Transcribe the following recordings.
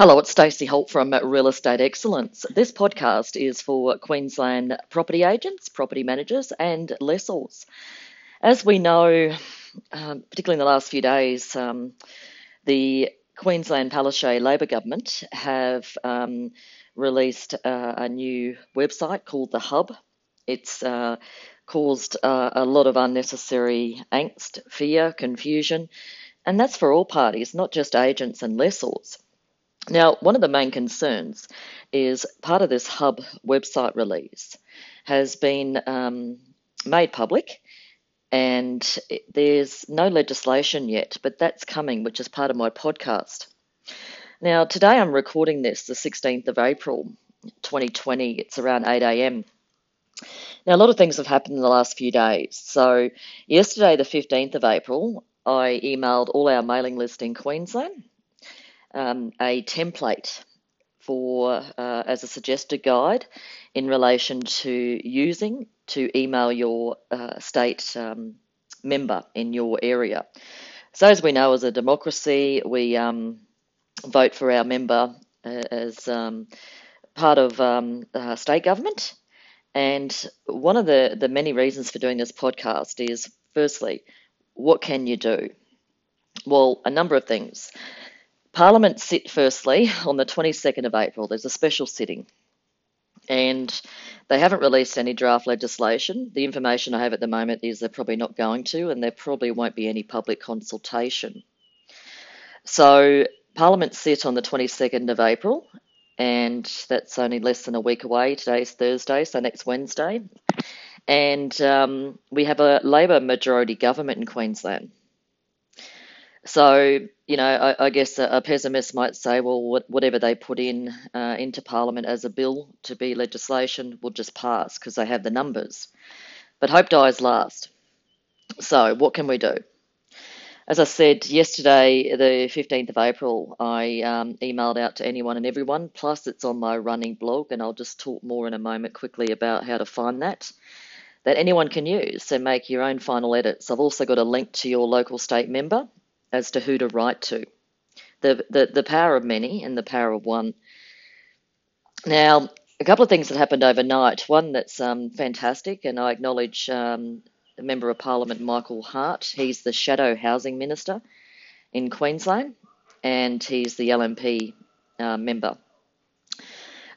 Hello, it's Stacey Holt from Real Estate Excellence. This podcast is for Queensland property agents, property managers, and lessors. As we know, um, particularly in the last few days, um, the Queensland Palaszczuk Labor government have um, released uh, a new website called The Hub. It's uh, caused uh, a lot of unnecessary angst, fear, confusion, and that's for all parties, not just agents and lessors. Now, one of the main concerns is part of this hub website release has been um, made public, and there's no legislation yet, but that's coming, which is part of my podcast. Now, today I'm recording this the 16th of April 2020. It's around 8 a.m. Now, a lot of things have happened in the last few days. So, yesterday, the 15th of April, I emailed all our mailing list in Queensland um, a template for uh, as a suggested guide in relation to using to email your uh, state um, member in your area. So, as we know, as a democracy, we um, vote for our member uh, as um, part of um, state government. And one of the, the many reasons for doing this podcast is firstly, what can you do? Well, a number of things. Parliament sit firstly on the 22nd of April. There's a special sitting. And they haven't released any draft legislation. The information I have at the moment is they're probably not going to, and there probably won't be any public consultation. So, Parliament sit on the 22nd of April, and that's only less than a week away. Today's Thursday, so next Wednesday. And um, we have a Labor majority government in Queensland. So, you know, I, I guess a, a, pessimist might say, well, what, whatever they put in uh, into Parliament as a bill to be legislation will just pass because they have the numbers. But hope dies last. So, what can we do? As I said yesterday, the 15th of April, I um, emailed out to anyone and everyone. Plus, it's on my running blog, and I'll just talk more in a moment quickly about how to find that that anyone can use. So make your own final edits. I've also got a link to your local state member as to who to write to. The, the, the power of many and the power of one. Now, a couple of things that happened overnight. One that's um, fantastic, and I acknowledge um, the Member of Parliament Michael Hart. He's the Shadow Housing Minister in Queensland, and he's the LNP uh, member.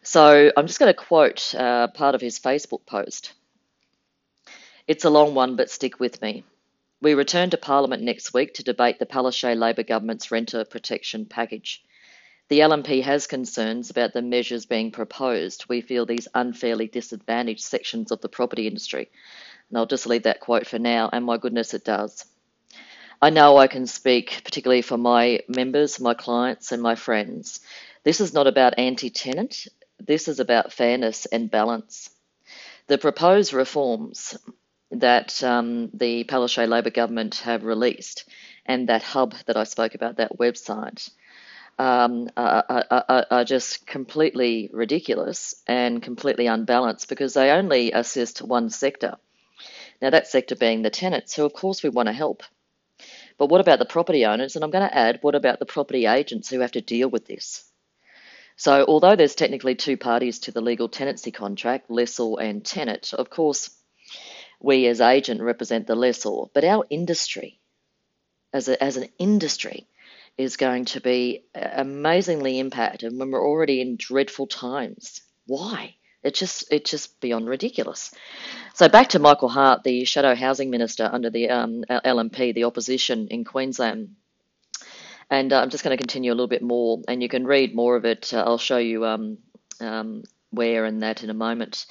So I'm just going to quote uh, part of his Facebook post. It's a long one, but stick with me. We return to Parliament next week to debate the Palaszczuk Labor government's renter protection package. The LNP has concerns about the measures being proposed. We feel these unfairly disadvantaged sections of the property industry. And I'll just leave that quote for now, and my goodness, it does. I know I can speak particularly for my members, my clients, and my friends. This is not about anti tenant, this is about fairness and balance. The proposed reforms that um, the Palaszczuk Labor government have released and that hub that I spoke about, that website, um, are, are, are, just completely ridiculous and completely unbalanced because they only assist one sector. Now, that sector being the tenants, who of course we want to help. But what about the property owners? And I'm going to add, what about the property agents who have to deal with this? So, although there's technically two parties to the legal tenancy contract, lessor and tenant, of course, we as agent represent the lessor, but our industry, as, a, as an industry, is going to be amazingly impacted when we're already in dreadful times. Why? It's just it's just beyond ridiculous. So back to Michael Hart, the shadow housing minister under the um, LNP, the opposition in Queensland. And uh, I'm just going to continue a little bit more, and you can read more of it. Uh, I'll show you um, um, where and that in a moment.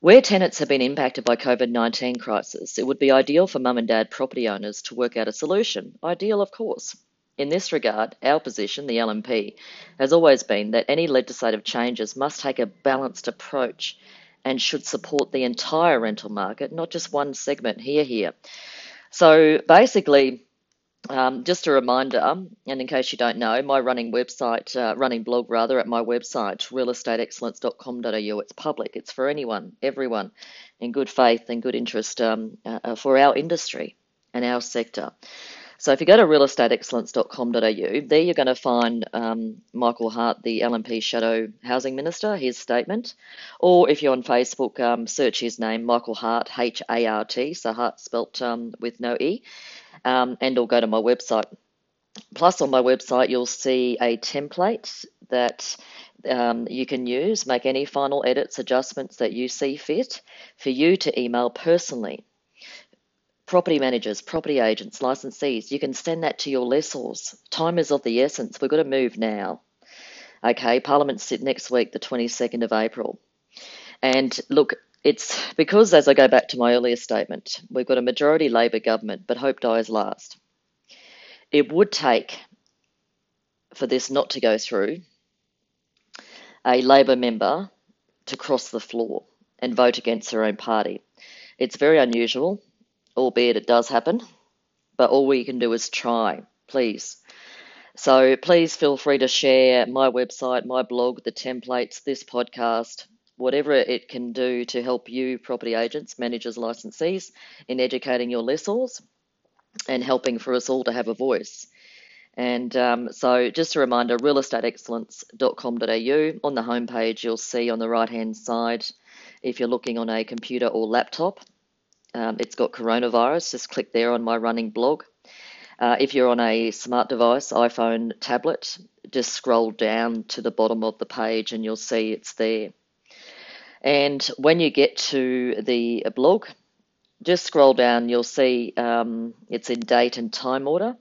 Where tenants have been impacted by COVID-19 crisis, it would be ideal for mum and dad property owners to work out a solution. Ideal, of course. In this regard, our position, the LNP, has always been that any legislative changes must take a balanced approach and should support the entire rental market, not just one segment here, here. So basically, um, just a reminder, and in case you don't know, my running website, uh, running blog rather, at my website, realestateexcellence.com.au, it's public. It's for anyone, everyone, in good faith and good interest um, uh, for our industry and our sector. So if you go to realestateexcellence.com.au, there you're going to find um, Michael Hart, the LNP Shadow Housing Minister, his statement. Or if you're on Facebook, um, search his name, Michael Hart, H A R T, so Hart spelt um, with no E, um, and or go to my website. Plus, on my website, you'll see a template that um, you can use, make any final edits, adjustments that you see fit for you to email personally property managers, property agents, licensees, you can send that to your lessors. Time is of the essence. We've got to move now. Okay, Parliament's next week, the 22nd of April. And look, it's because, as I go back to my earlier statement, we've got a majority Labor government, but hope dies last. It would take for this not to go through a Labor member to cross the floor and vote against their own party. It's very unusual albeit it does happen, but all we can do is try, please. So please feel free to share my website, my blog, the templates, this podcast, whatever it can do to help you, property agents, managers, licensees, in educating your lessors and helping for us all to have a voice. And um, so, just a reminder realestateexcellence.com.au. On the homepage, you'll see on the right hand side, if you're looking on a computer or laptop, um, it's got coronavirus. Just click there on my running blog. Uh, if you're on a smart device, iPhone, tablet, just scroll down to the bottom of the page and you'll see it's there. And when you get to the blog, just scroll down, you'll see um, it's in date and time order.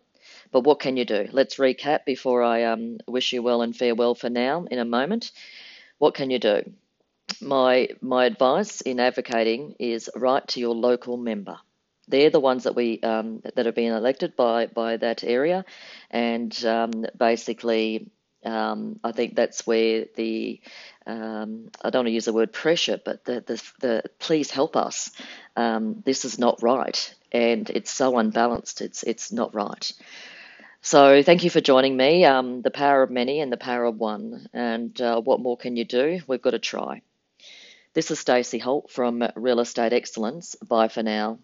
But what can you do? Let's recap before I um, wish you well and farewell for now in a moment. What can you do? my my advice in advocating is write to your local member. They're the ones that we um, that have been elected by by that area, and um, basically, um, I think that's where the um, I don't want to use the word pressure, but the the, the please help us. Um, this is not right, and it's so unbalanced. It's it's not right. So thank you for joining me. Um, the power of many and the power of one. And uh, what more can you do? We've got to try. This is Stacey Holt from Real Estate Excellence. Bye for now.